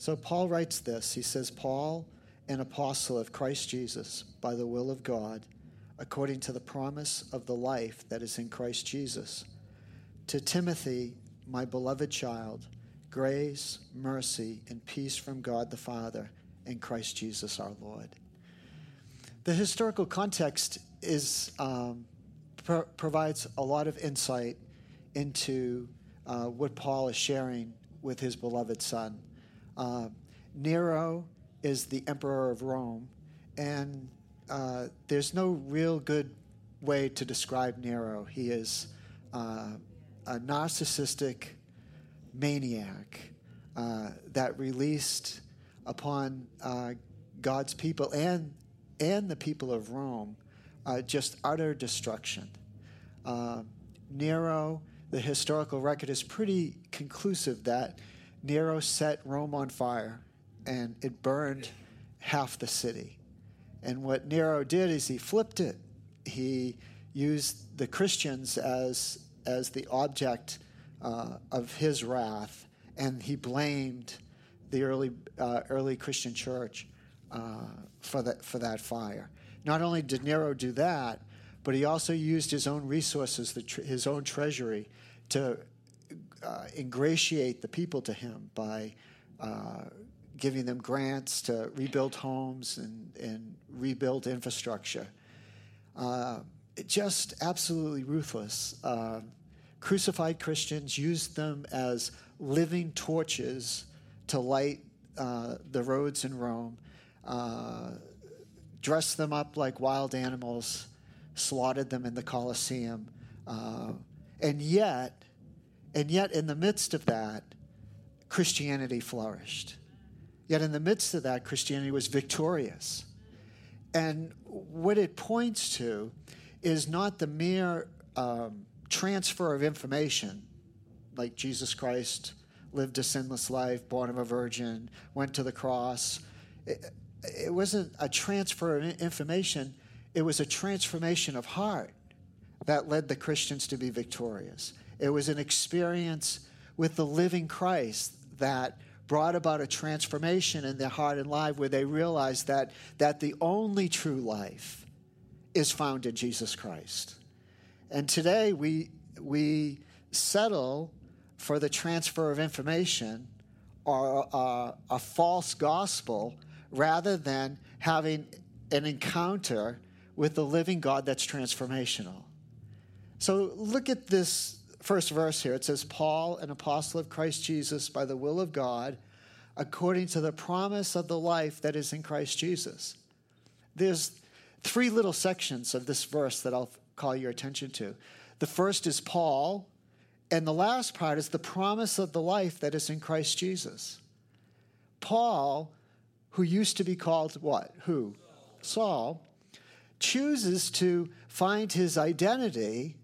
So Paul writes this. He says, Paul, an apostle of Christ Jesus, by the will of God, according to the promise of the life that is in Christ Jesus. To Timothy, my beloved child, grace, mercy, and peace from God the Father and Christ Jesus our Lord. The historical context is um, pro- provides a lot of insight into uh, what Paul is sharing with his beloved son. Uh, Nero is the emperor of Rome, and uh, there's no real good way to describe Nero. He is uh, a narcissistic maniac uh, that released upon uh, God's people and and the people of Rome uh, just utter destruction. Nero, the historical record is pretty conclusive that Nero set Rome on fire and it burned half the city. And what Nero did is he flipped it. He used the Christians as, as the object uh, of his wrath, and he blamed the early, uh, early Christian church uh, for, that, for that fire. Not only did Nero do that, but he also used his own resources, tre- his own treasury, to uh, ingratiate the people to him by uh, giving them grants to rebuild homes and, and rebuild infrastructure. Uh, just absolutely ruthless. Uh, crucified Christians used them as living torches to light uh, the roads in Rome, uh, dressed them up like wild animals, slaughtered them in the Colosseum. And yet, and yet, in the midst of that, Christianity flourished. Yet, in the midst of that, Christianity was victorious. And what it points to is not the mere um, transfer of information, like Jesus Christ lived a sinless life, born of a virgin, went to the cross. It, it wasn't a transfer of information, it was a transformation of heart that led the Christians to be victorious. It was an experience with the living Christ that brought about a transformation in their heart and life where they realized that, that the only true life is found in Jesus Christ. And today we, we settle for the transfer of information or a, a false gospel rather than having an encounter with the living God that's transformational. So look at this first verse here. It says, Paul, an apostle of Christ Jesus, by the will of God, according to the promise of the life that is in Christ Jesus. There's three little sections of this verse that I'll call your attention to. The first is Paul, and the last part is the promise of the life that is in Christ Jesus. Paul, who used to be called what? Who? Saul, chooses to find his identity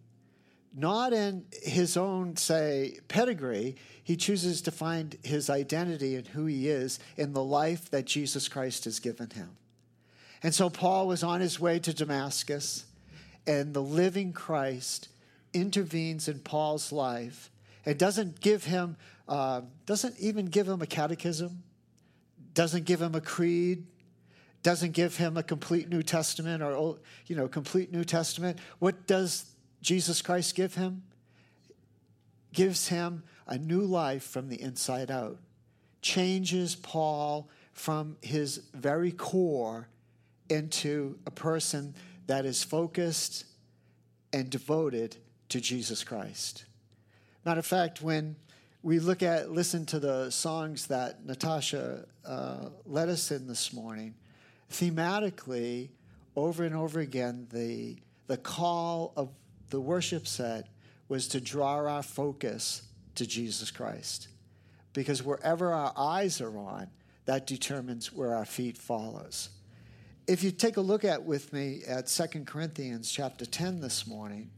not in his own, say, pedigree. He chooses to find his identity and who he is in the life that Jesus Christ has given him. And so Paul was on his way to Damascus, and the living Christ intervenes in Paul's life. and doesn't give him, uh, doesn't even give him a catechism, doesn't give him a creed, doesn't give him a complete New Testament or you know complete New Testament. What does Jesus Christ give him? Gives him a new life from the inside out. Changes Paul from his very core into a person that is focused and devoted to Jesus Christ. Matter of fact, when we look at, listen to the songs that Natasha uh, led us in this morning, thematically, over and over again, the, the call of the worship set was to draw our focus to Jesus Christ. Because wherever our eyes are on, that determines where our feet follows. If you take a look at with me at 2 Corinthians chapter 10 this morning,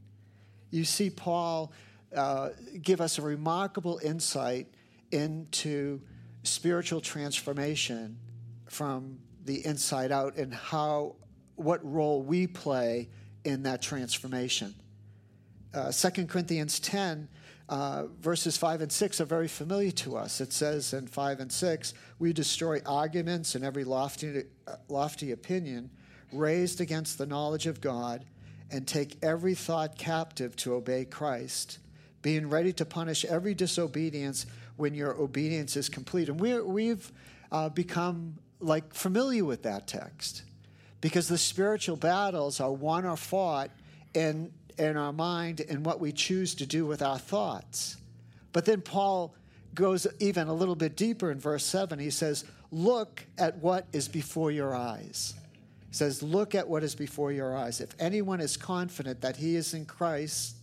you see Paul uh, give us a remarkable insight into spiritual transformation from the inside out and how what role we play in that transformation. Uh, 2 Corinthians 10 uh, verses 5 and 6 are very familiar to us. It says in 5 and 6, we destroy arguments and every lofty, uh, lofty opinion raised against the knowledge of God and take every thought captive to obey Christ, being ready to punish every disobedience when your obedience is complete. And we we've uh, become like familiar with that text because the spiritual battles are won or fought in, in our mind and what we choose to do with our thoughts. But then Paul goes even a little bit deeper in verse 7. He says, Look at what is before your eyes. He says, Look at what is before your eyes. If anyone is confident that he is in Christ,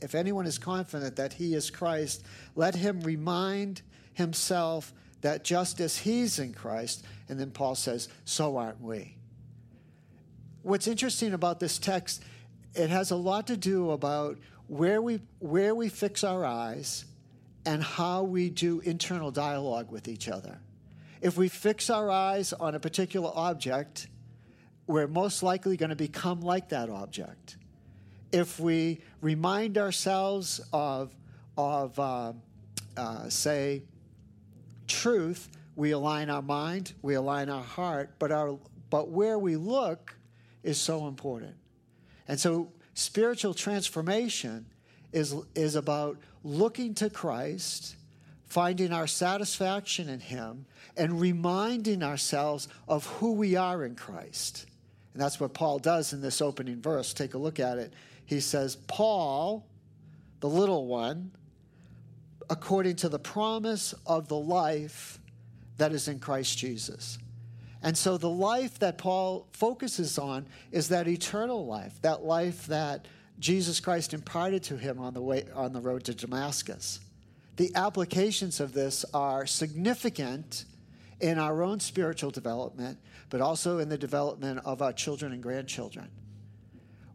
if anyone is confident that he is Christ, let him remind himself that just as he's in Christ, and then Paul says, so aren't we. What's interesting about this text, it has a lot to do about where we, where we fix our eyes and how we do internal dialogue with each other. If we fix our eyes on a particular object, we're most likely going to become like that object. If we remind ourselves of, of uh, uh, say, truth, we align our mind, we align our heart, but, our, but where we look is so important. And so spiritual transformation is, is about looking to Christ, finding our satisfaction in Him, and reminding ourselves of who we are in Christ. And that's what Paul does in this opening verse. Take a look at it. He says, Paul, the little one, according to the promise of the life that is in Christ Jesus. And so the life that Paul focuses on is that eternal life, that life that Jesus Christ imparted to him on the way on the road to Damascus. The applications of this are significant in our own spiritual development, but also in the development of our children and grandchildren.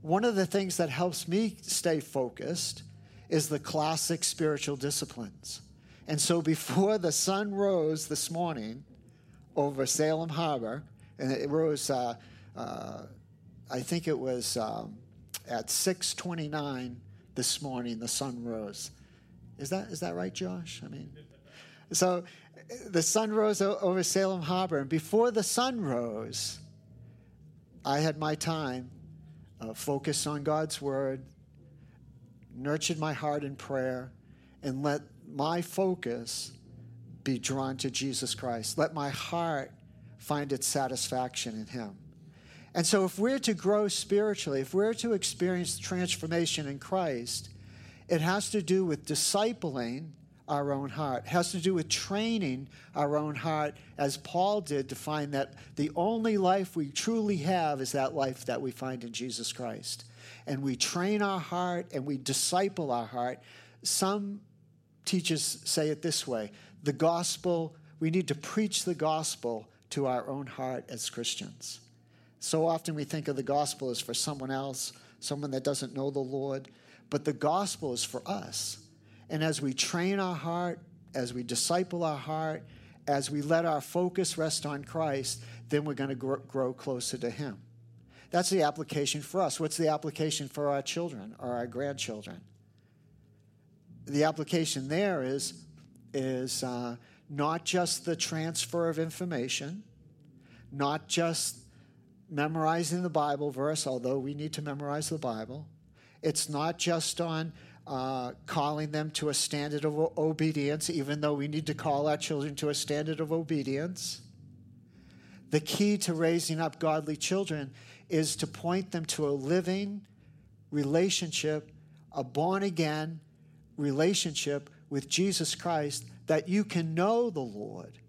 One of the things that helps me stay focused is the classic spiritual disciplines. And so before the sun rose this morning over Salem Harbor, and it rose, uh, uh, I think it was um, at 6:29 this morning. The sun rose. Is that is that right, Josh? I mean, so the sun rose over Salem Harbor, and before the sun rose, I had my time uh, focused on God's word, nurtured my heart in prayer, and let my focus be drawn to Jesus Christ. Let my heart find its satisfaction in Him. And so, if we're to grow spiritually, if we're to experience transformation in Christ, it has to do with discipling our own heart. It has to do with training our own heart, as Paul did, to find that the only life we truly have is that life that we find in Jesus Christ and we train our heart and we disciple our heart. Some teachers say it this way the gospel, we need to preach the gospel to our own heart as Christians. So often we think of the gospel as for someone else, someone that doesn't know the Lord, but the gospel is for us. And as we train our heart, as we disciple our heart, as we let our focus rest on Christ, then we're going to grow, grow closer to Him. That's the application for us. What's the application for our children or our grandchildren? The application there is, is uh, not just the transfer of information, not just memorizing the Bible verse, although we need to memorize the Bible. It's not just on uh, calling them to a standard of obedience, even though we need to call our children to a standard of obedience. The key to raising up godly children is to point them to a living relationship, a born again relationship with Jesus Christ, that you can know the Lord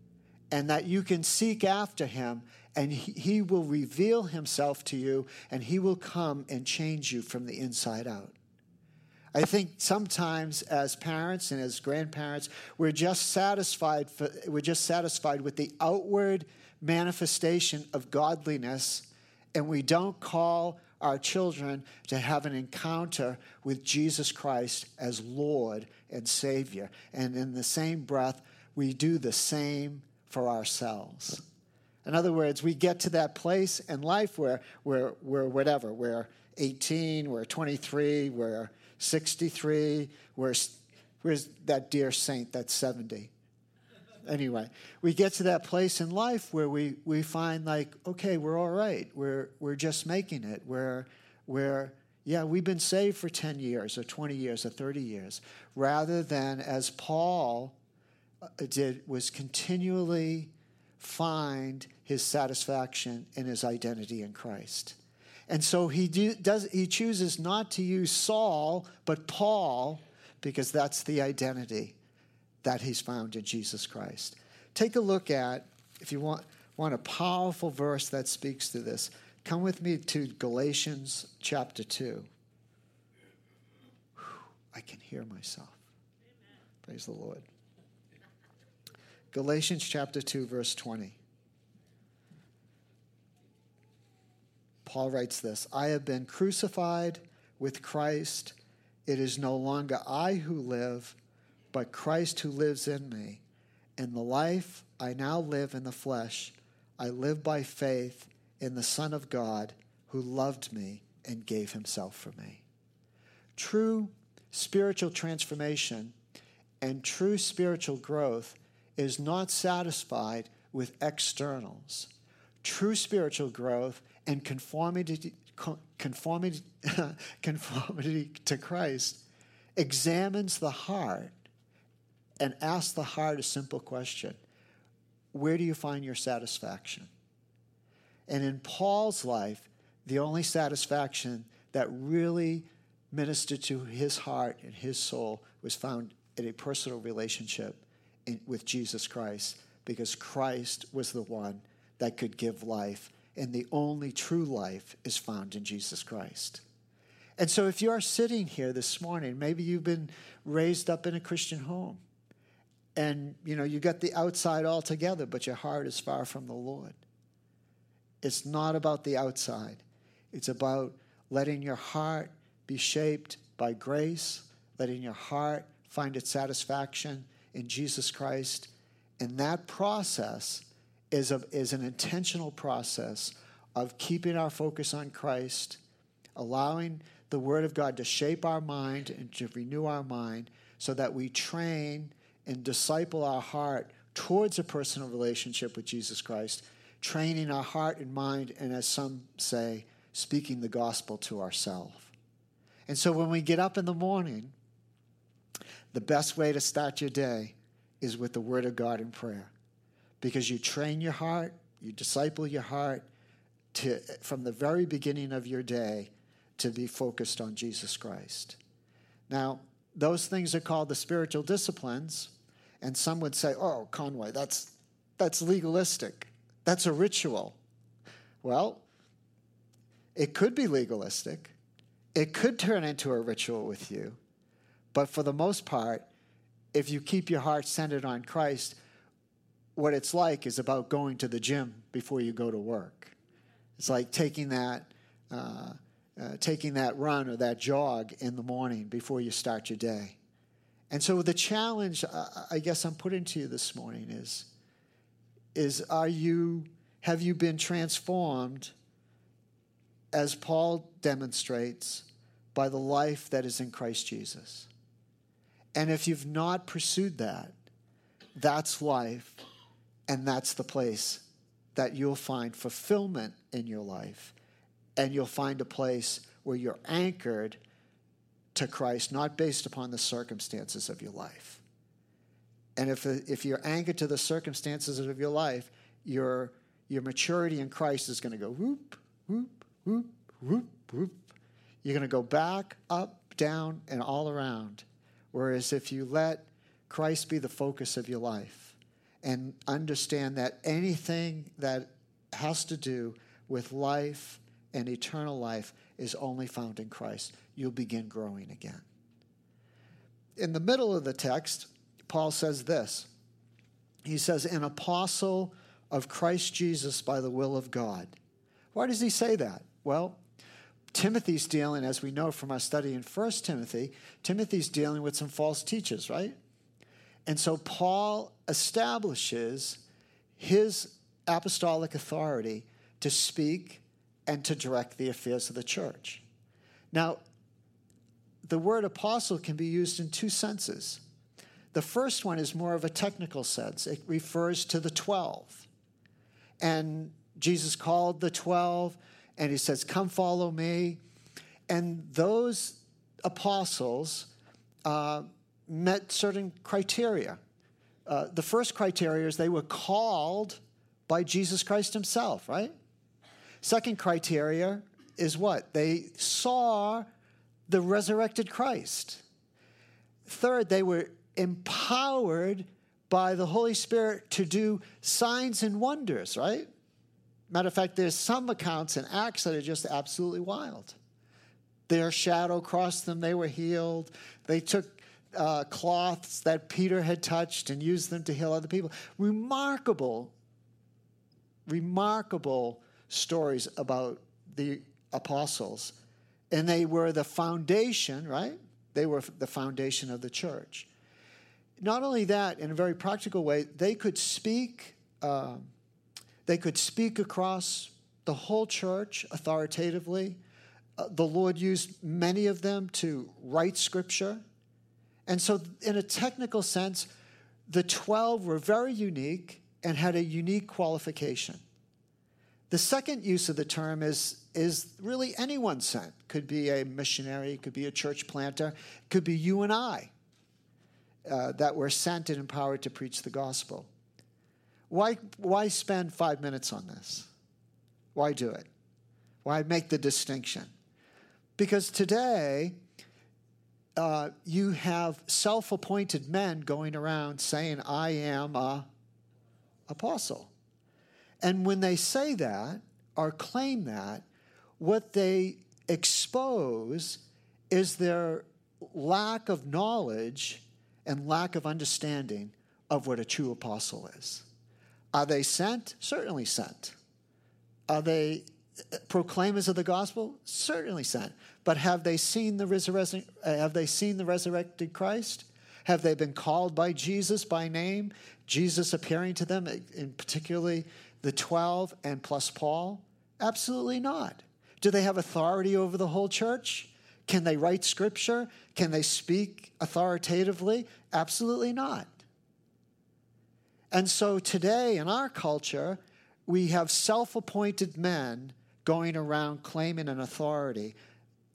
and that you can seek after him, and he will reveal himself to you, and he will come and change you from the inside out. I think sometimes as parents and as grandparents, we're just satisfied for, we're just satisfied with the outward manifestation of godliness and we don't call our children to have an encounter with Jesus Christ as Lord and Savior. And in the same breath, we do the same for ourselves. In other words, we get to that place in life where we're, we're whatever, we're 18, we're 23, we're 63, we're Where's that dear saint that's 70? Anyway, we get to that place in life where we, we find like, okay, we're all right. We're, we're just making it. We're, we're, yeah, we've been saved for 10 years or 20 years or 30 years, rather than as Paul uh, did, was continually find his satisfaction in his identity in Christ. And so he, do, does, he chooses not to use Saul, but Paul, because that's the identity that he's found in Jesus Christ. Take a look at, if you want, want a powerful verse that speaks to this, come with me to Galatians chapter 2. Whew, I can hear myself. Amen. Praise the Lord. Galatians chapter 2, verse 20. Paul writes this I have been crucified with Christ. It is no longer I who live, but Christ who lives in me. In the life I now live in the flesh, I live by faith in the Son of God who loved me and gave himself for me. True spiritual transformation and true spiritual growth is not satisfied with externals. True spiritual growth and conformity, conformity, conformity to Christ examines the heart and ask the heart a simple question Where do you find your satisfaction? And in Paul's life, the only satisfaction that really ministered to his heart and his soul was found in a personal relationship in, with Jesus Christ because Christ was the one that could give life, and the only true life is found in Jesus Christ. And so, if you are sitting here this morning, maybe you've been raised up in a Christian home, and you know you got the outside all together, but your heart is far from the Lord. It's not about the outside; it's about letting your heart be shaped by grace, letting your heart find its satisfaction in Jesus Christ. And that process is, a, is an intentional process of keeping our focus on Christ, allowing the Word of God to shape our mind and to renew our mind so that we train and disciple our heart towards a personal relationship with Jesus Christ, training our heart and mind, and as some say, speaking the gospel to ourselves. And so when we get up in the morning, the best way to start your day is with the Word of God in prayer. Because you train your heart, you disciple your heart to, from the very beginning of your day to be focused on Jesus Christ. Now, those things are called the spiritual disciplines, and some would say, oh, Conway, that's, that's legalistic. That's a ritual. Well, it could be legalistic. It could turn into a ritual with you. But for the most part, if you keep your heart centered on Christ, what it's like is about going to the gym before you go to work. It's like taking that, uh, uh, taking that run or that jog in the morning before you start your day. And so the challenge, I guess I'm putting to you this morning is, is are you, have you been transformed as Paul demonstrates by the life that is in Christ Jesus? And if you've not pursued that, that's life, and that's the place that you'll find fulfillment in your life. And you'll find a place where you're anchored to Christ, not based upon the circumstances of your life. And if, if you're anchored to the circumstances of your life, your, your maturity in Christ is going to go whoop, whoop, whoop, whoop, whoop. You're going to go back, up, down, and all around. Whereas if you let Christ be the focus of your life and understand that anything that has to do with life and eternal life is only found in Christ, you'll begin growing again. In the middle of the text, Paul says this He says, An apostle of Christ Jesus by the will of God. Why does he say that? Well, Timothy's dealing, as we know from our study in 1 Timothy, Timothy's dealing with some false teachers, right? And so Paul establishes his apostolic authority to speak and to direct the affairs of the church. Now, the word apostle can be used in two senses. The first one is more of a technical sense, it refers to the 12. And Jesus called the 12 and he says, Come follow me. And those apostles uh, met certain criteria. Uh, the first criteria is they were called by Jesus Christ himself, right? Second criteria is what? They saw the resurrected Christ. Third, they were empowered by the Holy Spirit to do signs and wonders, right? Matter of fact, there's some accounts in Acts that are just absolutely wild. Their shadow crossed them, they were healed. They took uh, cloths that Peter had touched and used them to heal other people. Remarkable, remarkable stories about the apostles. And they were the foundation, right? They were the foundation of the church. Not only that, in a very practical way, they could speak. Uh, they could speak across the whole church authoritatively. Uh, the Lord used many of them to write scripture. And so, in a technical sense, the 12 were very unique and had a unique qualification. The second use of the term is, is really anyone sent. Could be a missionary, could be a church planter, could be you and I uh, that were sent and empowered to preach the gospel. Why, why spend five minutes on this? Why do it? Why make the distinction? Because today, uh, you have self appointed men going around saying, I am a apostle. And when they say that or claim that, what they expose is their lack of knowledge and lack of understanding of what a true apostle is. Are they sent? Certainly sent. Are they uh, proclaimers of the gospel? Certainly sent. But have they seen the resurrection? Uh, have they seen the resurrected Christ? Have they been called by Jesus by name? Jesus appearing to them, uh, in particularly the 12 and plus Paul? Absolutely not. Do they have authority over the whole church? Can they write scripture? Can they speak authoritatively? Absolutely not. And so today in our culture, we have self appointed men going around claiming an authority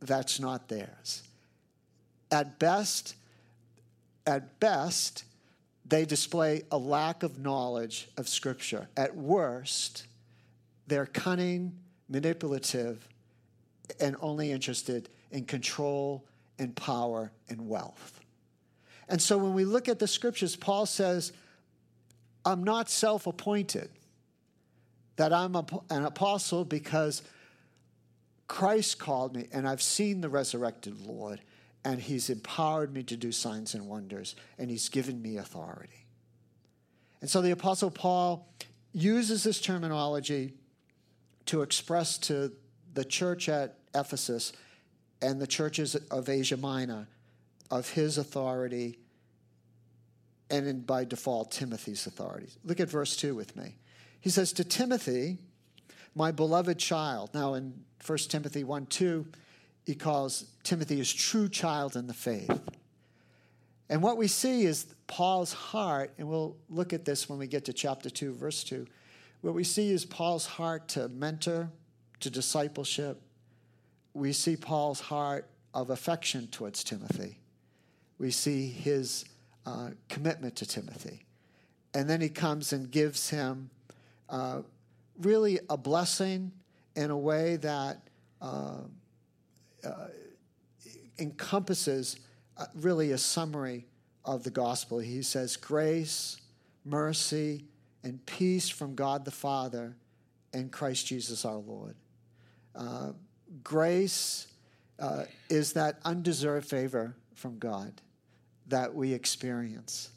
that's not theirs. At best, at best, they display a lack of knowledge of Scripture. At worst, they're cunning, manipulative, and only interested in control and power and wealth. And so when we look at the Scriptures, Paul says, I'm not self appointed that I'm an apostle because Christ called me and I've seen the resurrected Lord and he's empowered me to do signs and wonders and he's given me authority. And so the apostle Paul uses this terminology to express to the church at Ephesus and the churches of Asia Minor of his authority and in, by default Timothy's authority. Look at verse 2 with me. He says, To Timothy, my beloved child. Now, in 1 Timothy 1 2, he calls Timothy his true child in the faith. And what we see is Paul's heart, and we'll look at this when we get to chapter 2, verse 2. What we see is Paul's heart to mentor, to discipleship. We see Paul's heart of affection towards Timothy. We see his uh, commitment to Timothy. And then he comes and gives him uh, really a blessing in a way that uh, uh, encompasses uh, really a summary of the gospel. He says, Grace, mercy, and peace from God the Father and Christ Jesus our Lord. Uh, grace uh, is that undeserved favor from God that we experience.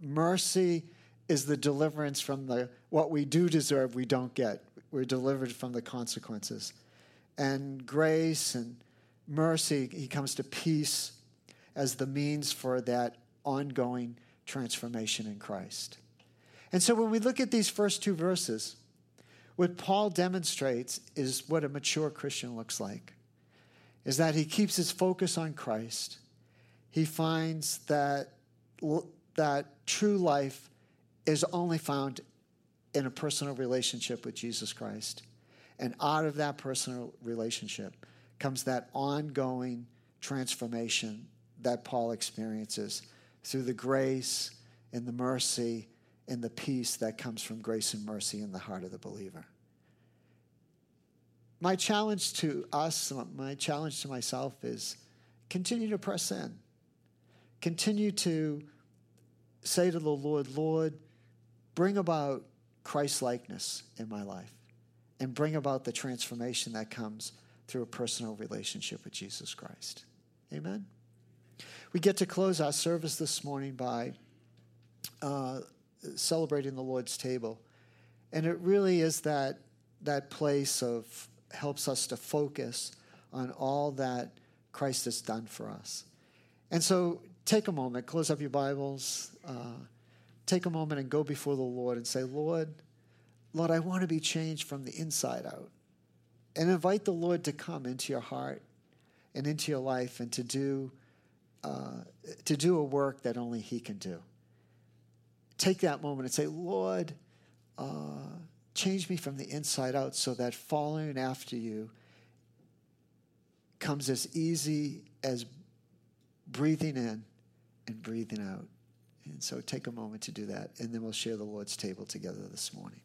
mercy is the deliverance from the what we do deserve we don't get we're delivered from the consequences and grace and mercy he comes to peace as the means for that ongoing transformation in christ and so when we look at these first two verses what paul demonstrates is what a mature christian looks like is that he keeps his focus on christ he finds that that true life is only found in a personal relationship with Jesus Christ. And out of that personal relationship comes that ongoing transformation that Paul experiences through the grace and the mercy and the peace that comes from grace and mercy in the heart of the believer. My challenge to us, my challenge to myself is continue to press in. Continue to say to the Lord, Lord, bring about Christ likeness in my life and bring about the transformation that comes through a personal relationship with Jesus Christ. Amen. We get to close our service this morning by uh, celebrating the Lord's table. And it really is that, that place of helps us to focus on all that Christ has done for us. And so take a moment, close up your Bibles, uh, take a moment and go before the Lord and say, Lord, Lord, I want to be changed from the inside out. And invite the Lord to come into your heart and into your life and to do, uh, to do a work that only He can do. Take that moment and say, Lord, uh, change me from the inside out so that following after you comes as easy as breathing in and breathing out. And so take a moment to do that, and then we'll share the Lord's table together this morning.